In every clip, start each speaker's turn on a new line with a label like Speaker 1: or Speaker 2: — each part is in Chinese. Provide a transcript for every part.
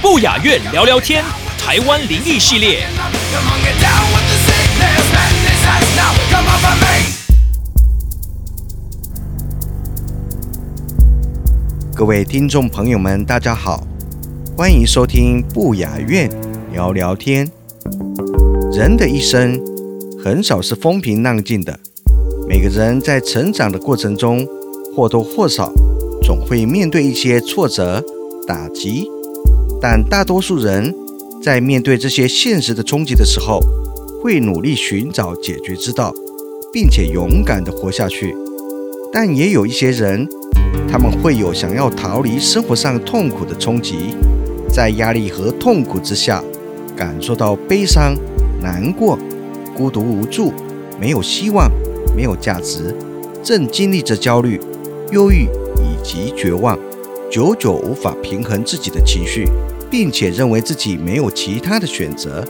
Speaker 1: 不雅院聊聊天，台湾灵异系列。
Speaker 2: 各位听众朋友们，大家好，欢迎收听不雅院聊聊天。人的一生很少是风平浪静的，每个人在成长的过程中，或多或少总会面对一些挫折、打击。但大多数人在面对这些现实的冲击的时候，会努力寻找解决之道，并且勇敢地活下去。但也有一些人，他们会有想要逃离生活上痛苦的冲击，在压力和痛苦之下，感受到悲伤、难过、孤独无助、没有希望、没有价值，正经历着焦虑、忧郁以及绝望，久久无法平衡自己的情绪。并且认为自己没有其他的选择，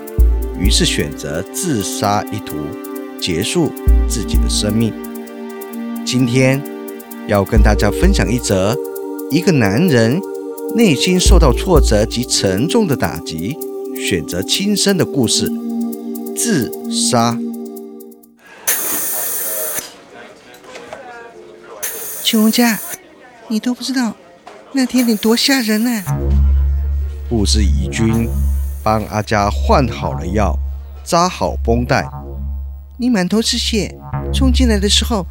Speaker 2: 于是选择自杀一途，结束自己的生命。今天要跟大家分享一则一个男人内心受到挫折及沉重的打击，选择轻生的故事——自杀。
Speaker 3: 琼家，你都不知道那天你多吓人呢！
Speaker 2: 护士怡君帮阿佳换好了药，扎好绷带。
Speaker 3: 你满头是血，冲进来的时候，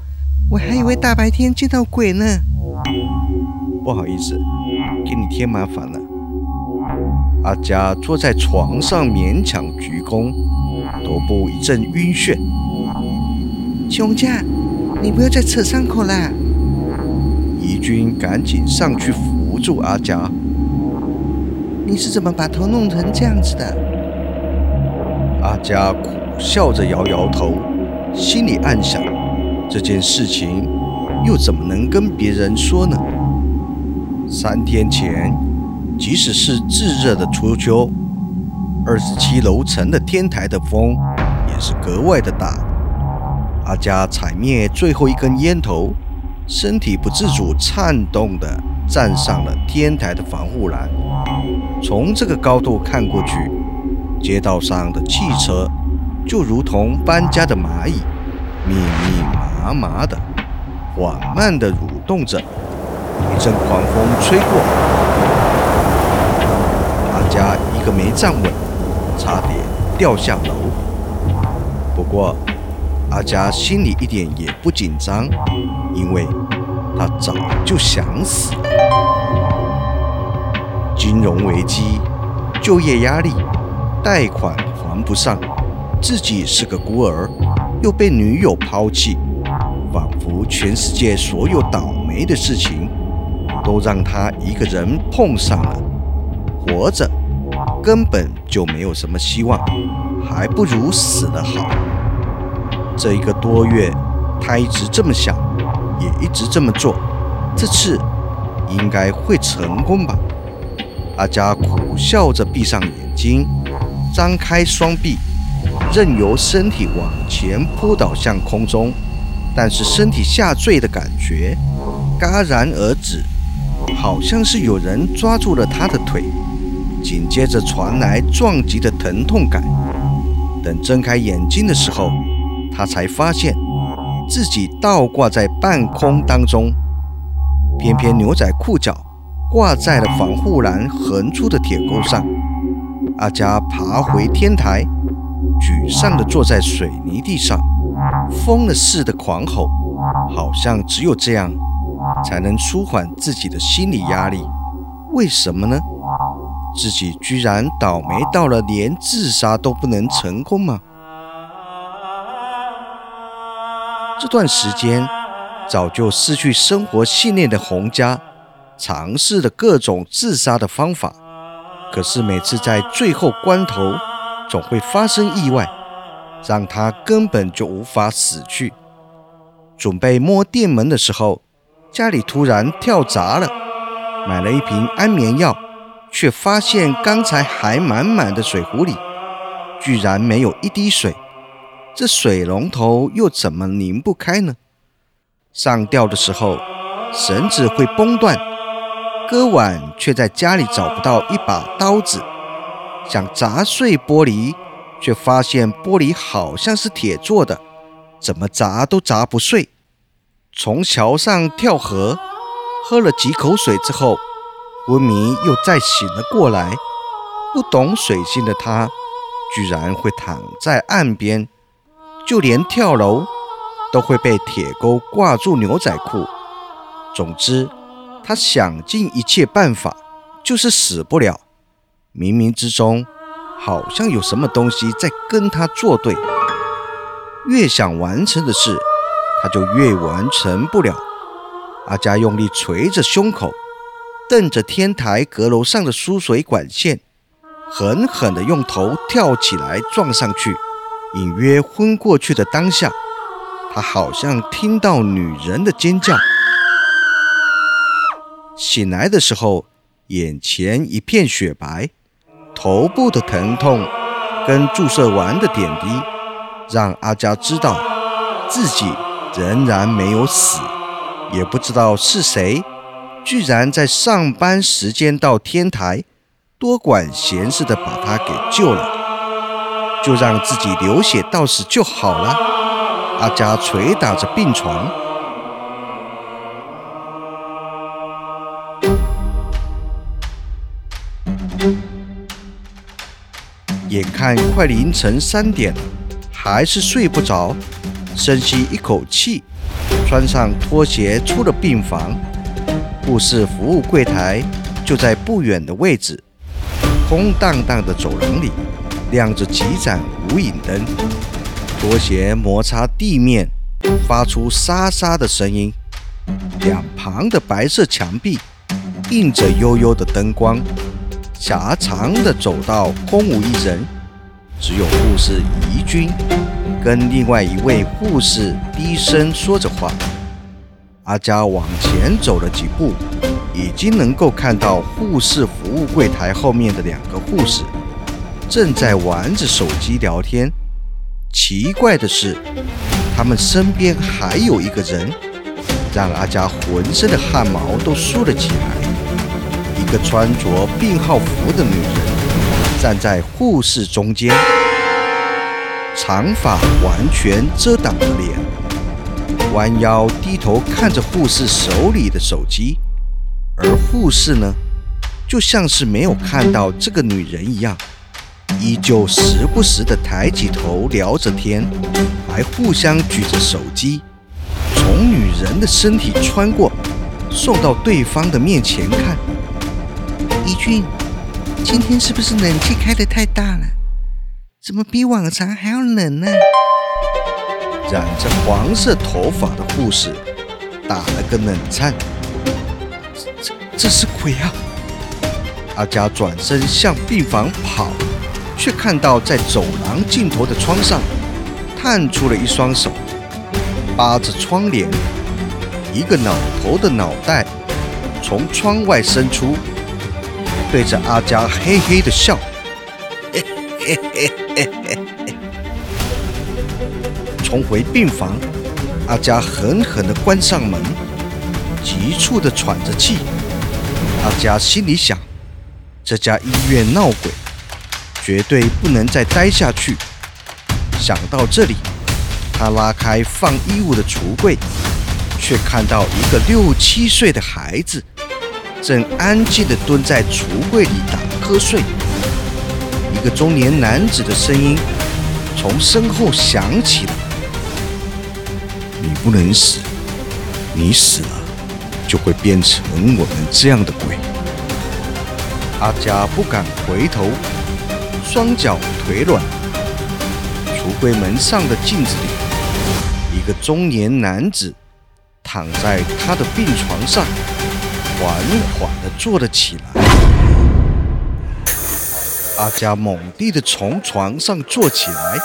Speaker 3: 我还以为大白天见到鬼呢。
Speaker 2: 不好意思，给你添麻烦了。阿佳坐在床上勉强鞠躬，头部一阵晕眩。
Speaker 3: 琼家，你不要再扯伤口啦！
Speaker 2: 怡君赶紧上去扶住阿佳。
Speaker 3: 你是怎么把头弄成这样子的？
Speaker 2: 阿佳苦笑着摇摇头，心里暗想：这件事情又怎么能跟别人说呢？三天前，即使是炙热的初秋，二十七楼层的天台的风也是格外的大。阿佳踩灭最后一根烟头，身体不自主颤动地站上了天台的防护栏。从这个高度看过去，街道上的汽车就如同搬家的蚂蚁，密密麻麻的，缓慢地蠕动着。一阵狂风吹过，阿佳一个没站稳，差点掉下楼。不过，阿佳心里一点也不紧张，因为他早就想死了。金融危机、就业压力、贷款还不上，自己是个孤儿，又被女友抛弃，仿佛全世界所有倒霉的事情都让他一个人碰上了。活着根本就没有什么希望，还不如死了好。这一个多月，他一直这么想，也一直这么做，这次应该会成功吧。阿佳苦笑着闭上眼睛，张开双臂，任由身体往前扑倒向空中。但是身体下坠的感觉戛然而止，好像是有人抓住了他的腿。紧接着传来撞击的疼痛感。等睁开眼睛的时候，他才发现自己倒挂在半空当中，偏偏牛仔裤脚。挂在了防护栏横出的铁钩上。阿佳爬回天台，沮丧地坐在水泥地上，疯了似的狂吼，好像只有这样才能舒缓自己的心理压力。为什么呢？自己居然倒霉到了连自杀都不能成功吗？这段时间，早就失去生活信念的洪家，尝试了各种自杀的方法，可是每次在最后关头，总会发生意外，让他根本就无法死去。准备摸店门的时候，家里突然跳闸了，买了一瓶安眠药，却发现刚才还满满的水壶里，居然没有一滴水。这水龙头又怎么拧不开呢？上吊的时候，绳子会崩断；割腕却在家里找不到一把刀子，想砸碎玻璃，却发现玻璃好像是铁做的，怎么砸都砸不碎。从桥上跳河，喝了几口水之后，昏迷又再醒了过来。不懂水性的他，居然会躺在岸边。就连跳楼都会被铁钩挂住牛仔裤。总之，他想尽一切办法，就是死不了。冥冥之中，好像有什么东西在跟他作对。越想完成的事，他就越完成不了。阿佳用力捶着胸口，瞪着天台阁楼上的输水管线，狠狠地用头跳起来撞上去。隐约昏过去的当下，他好像听到女人的尖叫。醒来的时候，眼前一片雪白，头部的疼痛跟注射完的点滴，让阿佳知道自己仍然没有死。也不知道是谁，居然在上班时间到天台，多管闲事的把他给救了。就让自己流血到死就好了。阿佳捶打着病床，眼看快凌晨三点了，还是睡不着。深吸一口气，穿上拖鞋出了病房。护士服务柜台就在不远的位置，空荡荡的走廊里。亮着几盏无影灯，拖鞋摩擦地面，发出沙沙的声音。两旁的白色墙壁映着幽幽的灯光，狭长的走道空无一人，只有护士怡君跟另外一位护士低声说着话。阿佳往前走了几步，已经能够看到护士服务柜台后面的两个护士。正在玩着手机聊天。奇怪的是，他们身边还有一个人，让阿佳浑身的汗毛都竖了起来。一个穿着病号服的女人站在护士中间，长发完全遮挡了脸，弯腰低头看着护士手里的手机，而护士呢，就像是没有看到这个女人一样。依旧时不时地抬起头聊着天，还互相举着手机，从女人的身体穿过，送到对方的面前看。
Speaker 3: 怡俊，今天是不是冷气开得太大了？怎么比往常还要冷呢？
Speaker 2: 染着黄色头发的护士打了个冷颤。
Speaker 3: 这这是鬼啊！
Speaker 2: 阿佳转身向病房跑。却看到在走廊尽头的窗上，探出了一双手，扒着窗帘，一个老头的脑袋从窗外伸出，对着阿佳嘿嘿的笑。嘿嘿嘿嘿嘿嘿重回病房，阿佳狠狠地关上门，急促地喘着气。阿佳心里想：这家医院闹鬼。绝对不能再待下去。想到这里，他拉开放衣物的橱柜，却看到一个六七岁的孩子正安静地蹲在橱柜里打瞌睡。一个中年男子的声音从身后响起了：“你不能死，你死了就会变成我们这样的鬼。”阿佳不敢回头。双脚腿软，橱柜门上的镜子里，一个中年男子躺在他的病床上，缓缓地坐了起来。阿佳猛地的从床上坐起来，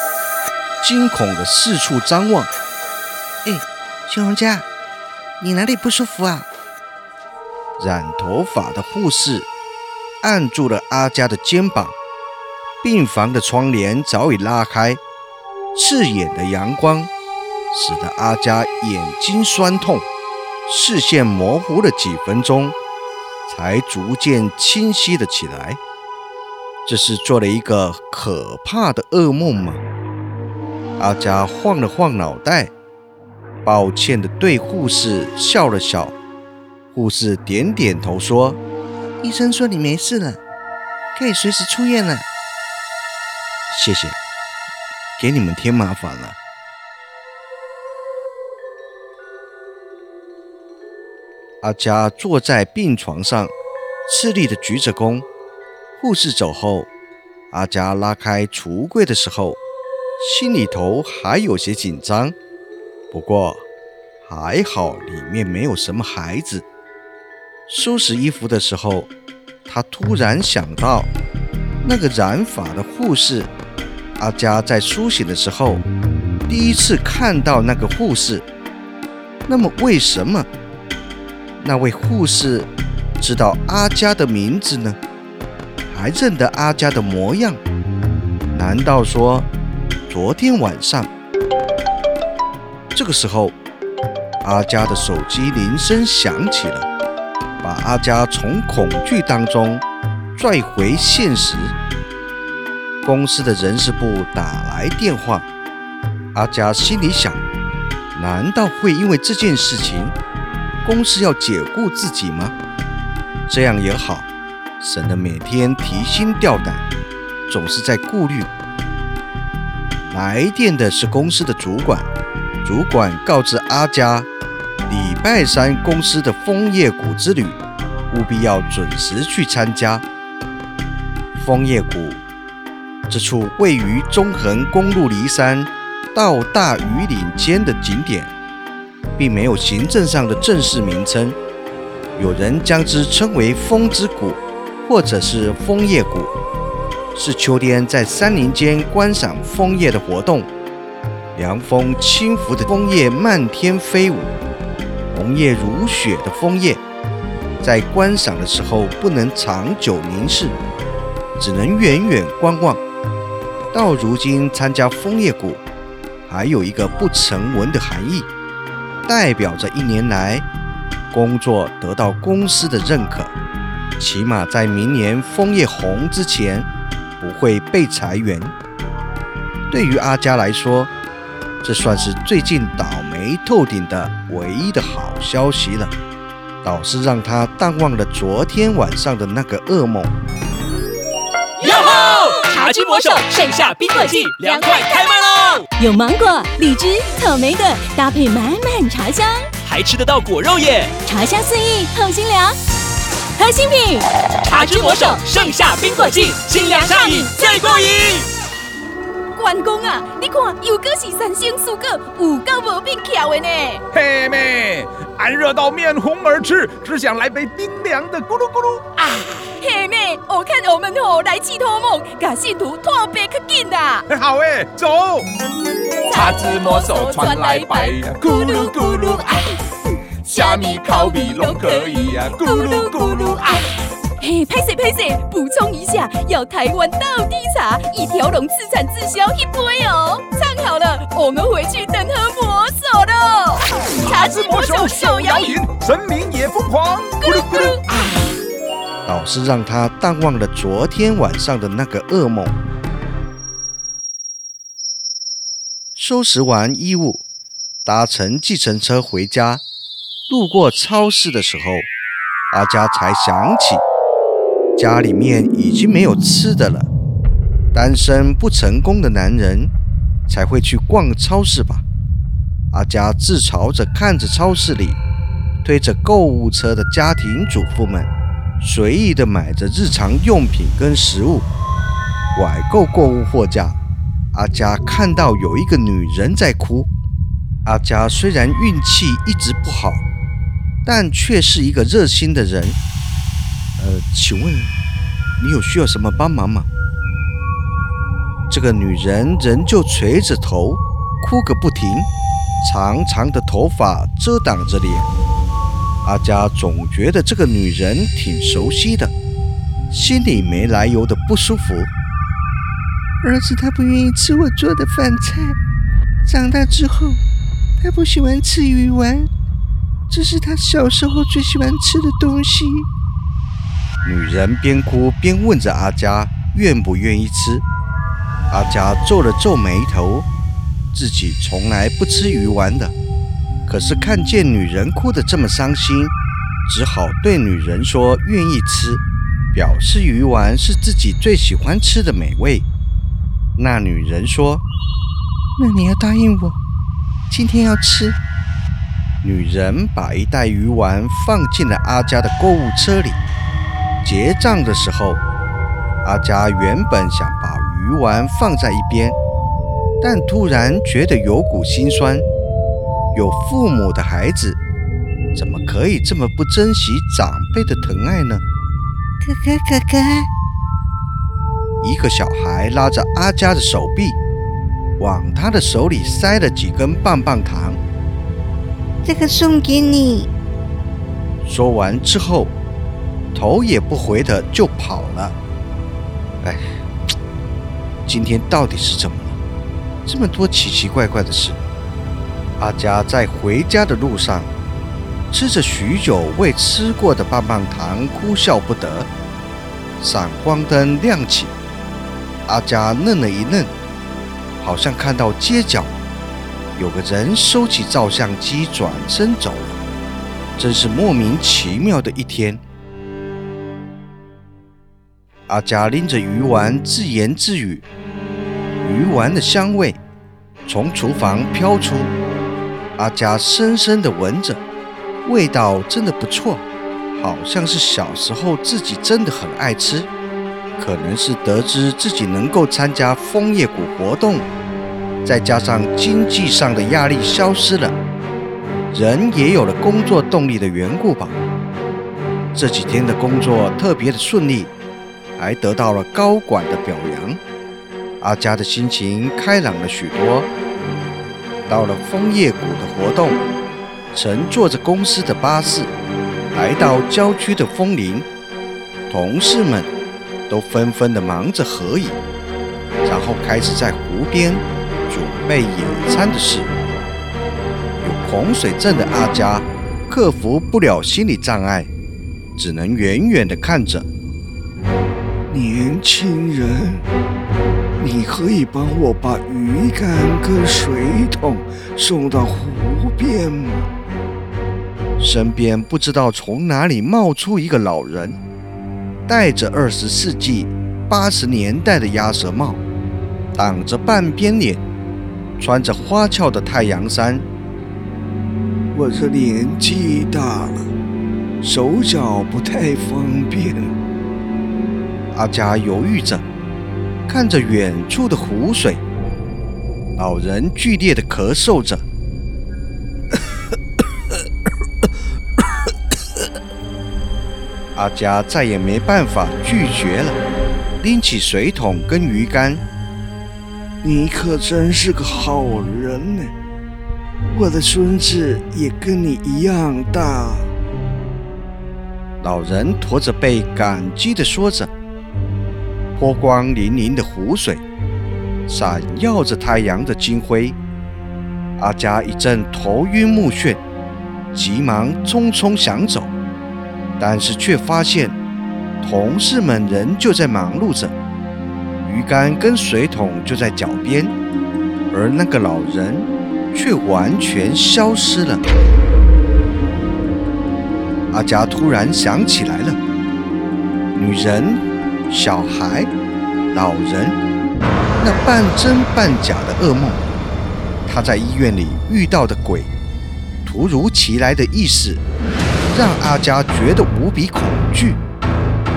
Speaker 2: 惊恐的四处张望。
Speaker 3: 哎，小红家，你哪里不舒服啊？
Speaker 2: 染头发的护士按住了阿佳的肩膀。病房的窗帘早已拉开，刺眼的阳光使得阿佳眼睛酸痛，视线模糊了几分钟，才逐渐清晰了起来。这是做了一个可怕的噩梦吗？阿佳晃了晃脑袋，抱歉地对护士笑了笑。护士点点头说：“
Speaker 3: 医生说你没事了，可以随时出院了。”
Speaker 2: 谢谢，给你们添麻烦了。阿佳坐在病床上，吃力的鞠着躬。护士走后，阿佳拉开橱柜的时候，心里头还有些紧张。不过还好，里面没有什么孩子。收拾衣服的时候，他突然想到，那个染发的护士。阿佳在苏醒的时候，第一次看到那个护士。那么，为什么那位护士知道阿佳的名字呢？还认得阿佳的模样？难道说，昨天晚上这个时候，阿佳的手机铃声响起了，把阿佳从恐惧当中拽回现实？公司的人事部打来电话，阿佳心里想：难道会因为这件事情，公司要解雇自己吗？这样也好，省得每天提心吊胆，总是在顾虑。来电的是公司的主管，主管告知阿佳，礼拜三公司的枫叶谷之旅，务必要准时去参加。枫叶谷。这处位于中横公路离山到大屿岭间的景点，并没有行政上的正式名称，有人将之称为“风之谷”或者是“枫叶谷”，是秋天在山林间观赏枫叶的活动。凉风轻拂的枫叶漫天飞舞，红叶如雪的枫叶，在观赏的时候不能长久凝视，只能远远观望。到如今，参加枫叶谷还有一个不成文的含义，代表着一年来工作得到公司的认可，起码在明年枫叶红之前不会被裁员。对于阿佳来说，这算是最近倒霉透顶的唯一的好消息了，倒是让他淡忘了昨天晚上的那个噩梦。
Speaker 1: 茶之魔手盛夏冰果季凉快开卖喽！
Speaker 4: 有芒果、荔枝、草莓的，搭配满满茶香，
Speaker 1: 还吃得到果肉耶！
Speaker 4: 茶香四溢，透心凉。核心品，
Speaker 1: 茶之魔手盛夏冰果季，清凉上瘾最过瘾。
Speaker 4: 关公啊，你看又果是三星蔬果，有够无变巧的呢！
Speaker 5: 嘿妹，俺热到面红耳赤，只想来杯冰凉的咕噜咕噜啊！
Speaker 4: 嘿妹，我看我们吼来去托梦，把信徒托别可紧啦！
Speaker 5: 好诶，走！
Speaker 6: 茶之魔手传来白，咕噜咕噜啊！虾米烤米拢可以呀，咕噜咕噜啊！
Speaker 4: 嘿，拍摄拍摄，补充一下，要台湾到底茶，一条龙自产自销一杯哦。唱好了，我们回去等喝魔手喽！
Speaker 5: 茶之魔手手摇饮，神明也疯狂，咕噜咕噜啊！
Speaker 2: 倒是让他淡忘了昨天晚上的那个噩梦。收拾完衣物，搭乘计程车回家，路过超市的时候，阿佳才想起家里面已经没有吃的了。单身不成功的男人才会去逛超市吧？阿佳自嘲着看着超市里推着购物车的家庭主妇们。随意的买着日常用品跟食物，拐购购物货架。阿佳看到有一个女人在哭，阿佳虽然运气一直不好，但却是一个热心的人。呃，请问你有需要什么帮忙吗？这个女人仍旧垂着头，哭个不停，长长的头发遮挡着脸。阿佳总觉得这个女人挺熟悉的，心里没来由的不舒服。
Speaker 3: 儿子他不愿意吃我做的饭菜，长大之后他不喜欢吃鱼丸，这是他小时候最喜欢吃的东西。
Speaker 2: 女人边哭边问着阿佳愿不愿意吃。阿佳皱了皱眉头，自己从来不吃鱼丸的，可是看见女人哭得这么伤心，只好对女人说愿意吃，表示鱼丸是自己最喜欢吃的美味。那女人说：“
Speaker 3: 那你要答应我，今天要吃。”
Speaker 2: 女人把一袋鱼丸放进了阿佳的购物车里。结账的时候，阿佳原本想把鱼丸放在一边，但突然觉得有股心酸。有父母的孩子，怎么可以这么不珍惜长辈的疼爱呢？
Speaker 3: 哥哥，哥哥。
Speaker 2: 一个小孩拉着阿佳的手臂，往他的手里塞了几根棒棒糖。
Speaker 3: 这个送给你。
Speaker 2: 说完之后，头也不回的就跑了。哎，今天到底是怎么了？这么多奇奇怪怪的事。阿佳在回家的路上，吃着许久未吃过的棒棒糖，哭笑不得。闪光灯亮起。阿佳愣了一愣，好像看到街角有个人收起照相机转身走了，真是莫名其妙的一天。阿佳拎着鱼丸自言自语，鱼丸的香味从厨房飘出，阿佳深深的闻着，味道真的不错，好像是小时候自己真的很爱吃。可能是得知自己能够参加枫叶谷活动，再加上经济上的压力消失了，人也有了工作动力的缘故吧。这几天的工作特别的顺利，还得到了高管的表扬，阿佳的心情开朗了许多。到了枫叶谷的活动，乘坐着公司的巴士，来到郊区的枫林，同事们。都纷纷的忙着合影，然后开始在湖边准备野餐的事。有恐水症的阿佳克服不了心理障碍，只能远远的看着。
Speaker 7: 年轻人，你可以帮我把鱼竿跟水桶送到湖边吗？
Speaker 2: 身边不知道从哪里冒出一个老人。戴着二十世纪八十年代的鸭舌帽，挡着半边脸，穿着花俏的太阳衫。
Speaker 7: 我这年纪大了，手脚不太方便。
Speaker 2: 阿佳犹豫着，看着远处的湖水。老人剧烈的咳嗽着。阿佳再也没办法拒绝了，拎起水桶跟鱼竿。
Speaker 7: 你可真是个好人呢！我的孙子也跟你一样大。
Speaker 2: 老人驼着背，感激地说着。波光粼粼的湖水，闪耀着太阳的金辉。阿佳一阵头晕目眩，急忙匆匆想走。但是却发现，同事们仍旧在忙碌着，鱼竿跟水桶就在脚边，而那个老人却完全消失了。阿佳突然想起来了，女人、小孩、老人，那半真半假的噩梦，他在医院里遇到的鬼，突如其来的意识。让阿佳觉得无比恐惧，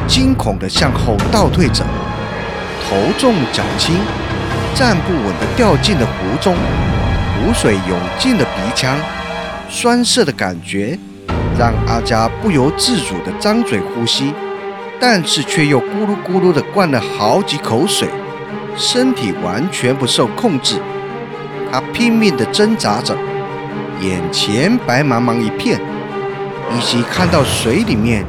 Speaker 2: 惊恐地向后倒退着，头重脚轻，站不稳地掉进了湖中，湖水涌进了鼻腔，酸涩的感觉让阿佳不由自主地张嘴呼吸，但是却又咕噜咕噜地灌了好几口水，身体完全不受控制。他拼命地挣扎着，眼前白茫茫一片，依稀看到水里面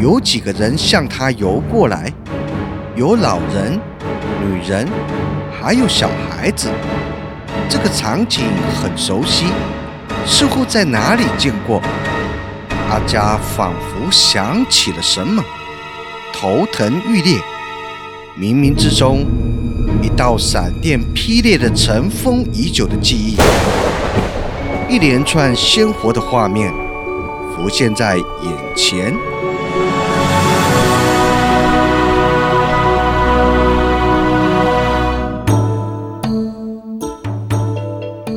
Speaker 2: 有几个人向他游过来，有老人、女人，还有小孩子。这个场景很熟悉，似乎在哪里见过。阿佳仿佛想起了什么，头疼欲裂，冥冥之中，一道闪电劈裂了尘封已久的记忆，一连串鲜活的画面浮现在眼前。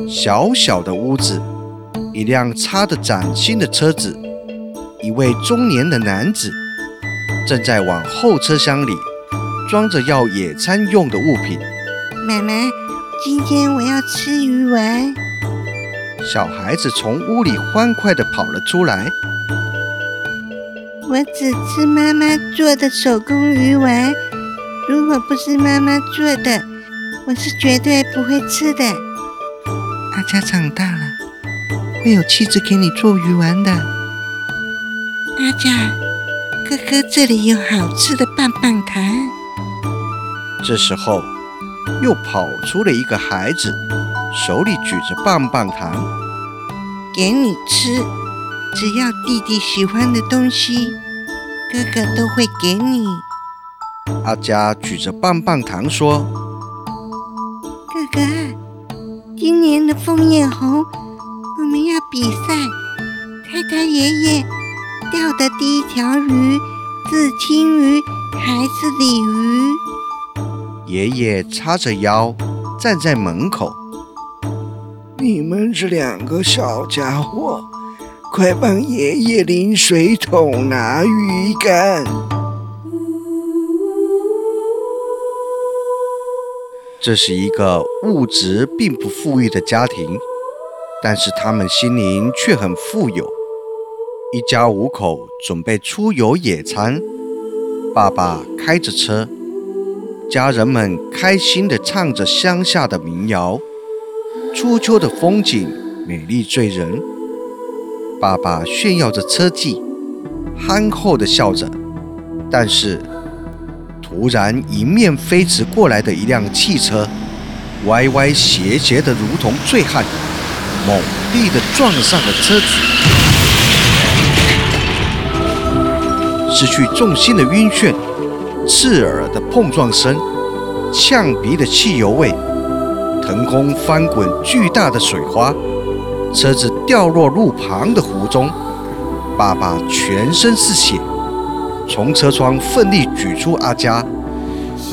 Speaker 2: 小小的屋子，一辆擦得崭新的车子，一位中年的男子正在往后车厢里装着要野餐用的物品。
Speaker 3: 妈妈，今天我要吃鱼丸。
Speaker 2: 小孩子从屋里欢快地跑了出来。
Speaker 3: 我只吃妈妈做的手工鱼丸，如果不是妈妈做的，我是绝对不会吃的。阿家长大了，会有妻子给你做鱼丸的。阿佳，哥哥这里有好吃的棒棒糖。
Speaker 2: 这时候，又跑出了一个孩子，手里举着棒棒糖，
Speaker 3: 给你吃。只要弟弟喜欢的东西，哥哥都会给你。
Speaker 2: 阿佳举着棒棒糖说：“
Speaker 3: 哥哥。”今年的枫叶红，我们要比赛，太太爷爷钓的第一条鱼是青鱼还是鲤鱼？
Speaker 2: 爷爷叉着腰站在门口。
Speaker 7: 你们这两个小家伙，快帮爷爷拎水桶、拿鱼竿。
Speaker 2: 这是一个物质并不富裕的家庭，但是他们心灵却很富有。一家五口准备出游野餐，爸爸开着车，家人们开心地唱着乡下的民谣。初秋的风景美丽醉人，爸爸炫耀着车技，憨厚地笑着，但是。突然，迎面飞驰过来的一辆汽车，歪歪斜斜的，如同醉汉，猛地的撞上了车子。失去重心的晕眩，刺耳的碰撞声，呛鼻的汽油味，腾空翻滚巨大的水花，车子掉落路旁的湖中。爸爸全身是血。从车窗奋力举出阿佳，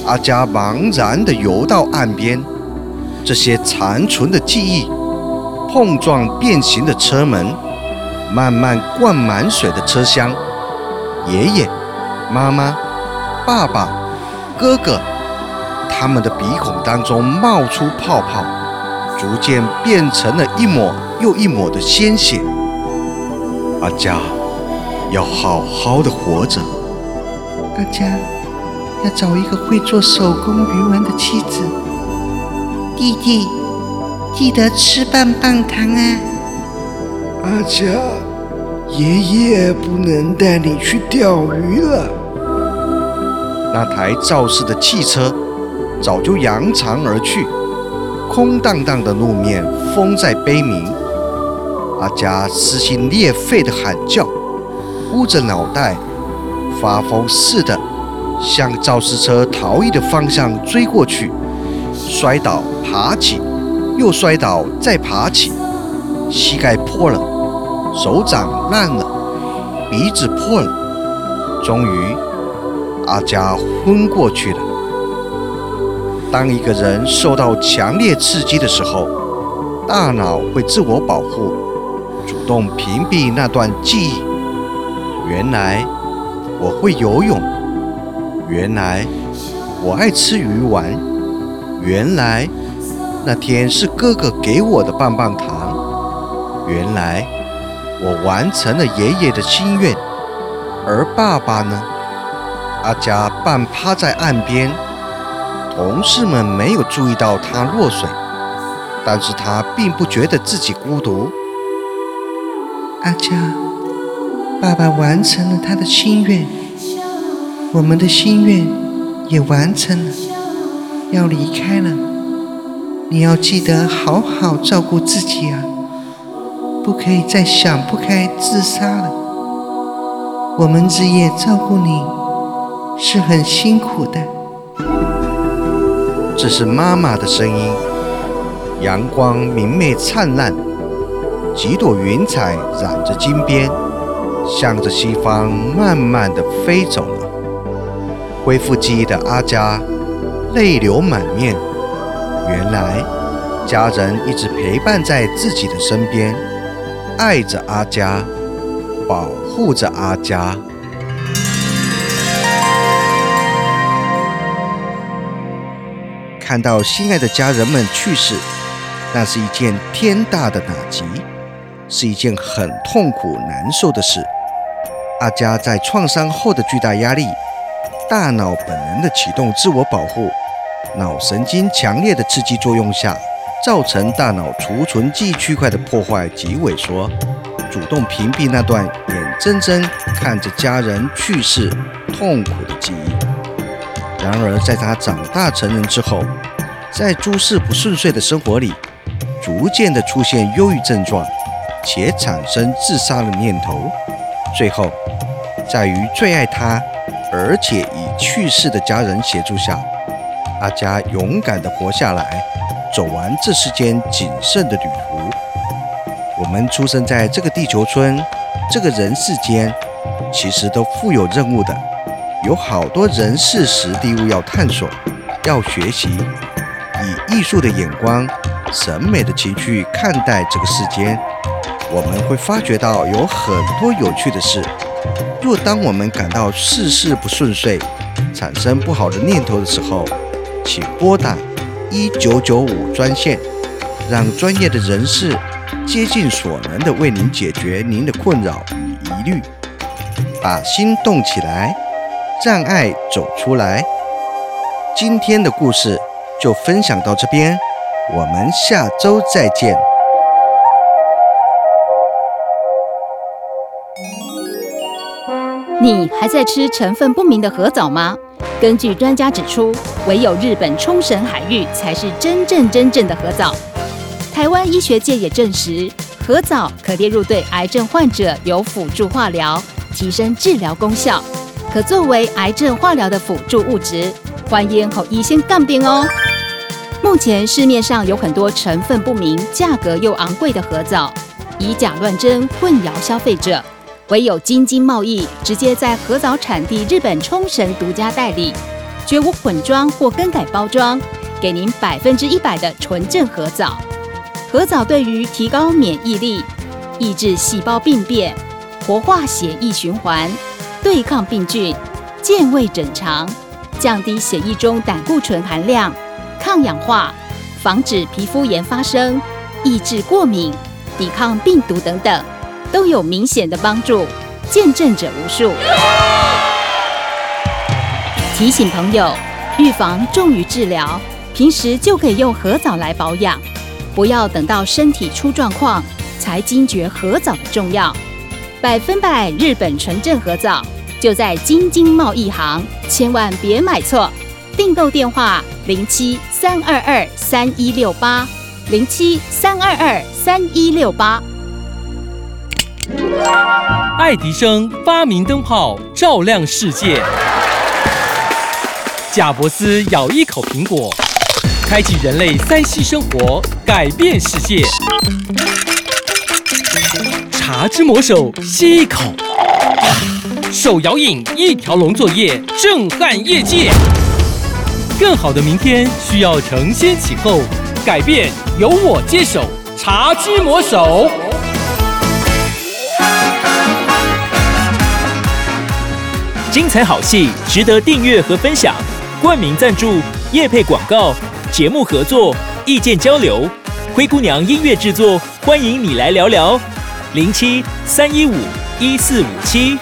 Speaker 2: 阿佳茫然地游到岸边。这些残存的记忆，碰撞变形的车门，慢慢灌满水的车厢，爷爷、妈妈、爸爸、哥哥，他们的鼻孔当中冒出泡泡，逐渐变成了一抹又一抹的鲜血。阿佳，要好好的活着。
Speaker 3: 阿佳要找一个会做手工鱼丸的妻子。弟弟，记得吃棒棒糖啊！
Speaker 7: 阿佳，爷爷不能带你去钓鱼了。
Speaker 2: 那台肇事的汽车早就扬长而去，空荡荡的路面，风在悲鸣。阿佳撕心裂肺的喊叫，捂着脑袋。发疯似的向肇事车逃逸的方向追过去，摔倒，爬起，又摔倒，再爬起，膝盖破了，手掌烂了，鼻子破了，终于，阿佳昏过去了。当一个人受到强烈刺激的时候，大脑会自我保护，主动屏蔽那段记忆。原来。我会游泳，原来我爱吃鱼丸，原来那天是哥哥给我的棒棒糖。原来我完成了爷爷的心愿，而爸爸呢？阿佳半趴在岸边，同事们没有注意到他落水，但是他并不觉得自己孤独。
Speaker 3: 阿佳，爸爸完成了他的心愿，我们的心愿也完成了，要离开了。你要记得好好照顾自己啊，不可以再想不开自杀了。我们日夜照顾你，是很辛苦的。
Speaker 2: 这是妈妈的声音，阳光明媚灿烂。几朵云彩染着金边，向着西方慢慢的飞走了。恢复记忆的阿佳泪流满面。原来家人一直陪伴在自己的身边，爱着阿佳，保护着阿佳。看到心爱的家人们去世，那是一件天大的打击。是一件很痛苦难受的事。阿佳在创伤后的巨大压力、大脑本能的启动自我保护、脑神经强烈的刺激作用下，造成大脑储存记忆区块的破坏及萎缩，主动屏蔽那段眼睁睁看着家人去世痛苦的记忆。然而，在他长大成人之后，在诸事不顺遂的生活里，逐渐的出现忧郁症状。且产生自杀的念头，最后，在于最爱他而且已去世的家人协助下，阿佳勇敢地活下来，走完这世间仅剩的旅途。我们出生在这个地球村，这个人世间，其实都富有任务的，有好多人事实地物要探索，要学习，以艺术的眼光、审美的情趣看待这个世间。我们会发觉到有很多有趣的事。若当我们感到事事不顺遂，产生不好的念头的时候，请拨打一九九五专线，让专业的人士竭尽所能的为您解决您的困扰与疑虑。把心动起来，让爱走出来。今天的故事就分享到这边，我们下周再见。
Speaker 4: 你还在吃成分不明的核枣吗？根据专家指出，唯有日本冲绳海域才是真正真正的核藻。台湾医学界也证实，核藻可列入对癌症患者有辅助化疗，提升治疗功效，可作为癌症化疗的辅助物质。欢迎和医生杠定哦。目前市面上有很多成分不明、价格又昂贵的核藻，以假乱真，混淆消费者。唯有京津贸易直接在合藻产地日本冲绳独家代理，绝无混装或更改包装，给您百分之一百的纯正合藻。合藻对于提高免疫力、抑制细胞病变、活化血液循环、对抗病菌、健胃整肠、降低血液中胆固醇含量、抗氧化、防止皮肤炎发生、抑制过敏、抵抗病毒等等。都有明显的帮助，见证者无数。提醒朋友，预防重于治疗，平时就可以用核藻来保养，不要等到身体出状况才惊觉核藻的重要。百分百日本纯正核藻就在京津贸易行，千万别买错。订购电话：零七三二二三一六八零七三二二三一六八。
Speaker 1: 爱迪生发明灯泡，照亮世界。贾伯斯咬一口苹果，开启人类三系生活，改变世界。茶之魔手吸一口，手摇饮一条龙作业，震撼业界。更好的明天需要承先启后，改变由我接手。茶之魔手。精彩好戏，值得订阅和分享。冠名赞助、夜配广告、节目合作。
Speaker 8: 意见交流。灰姑娘音乐制作，欢迎你来聊聊。零七三一五一四五七。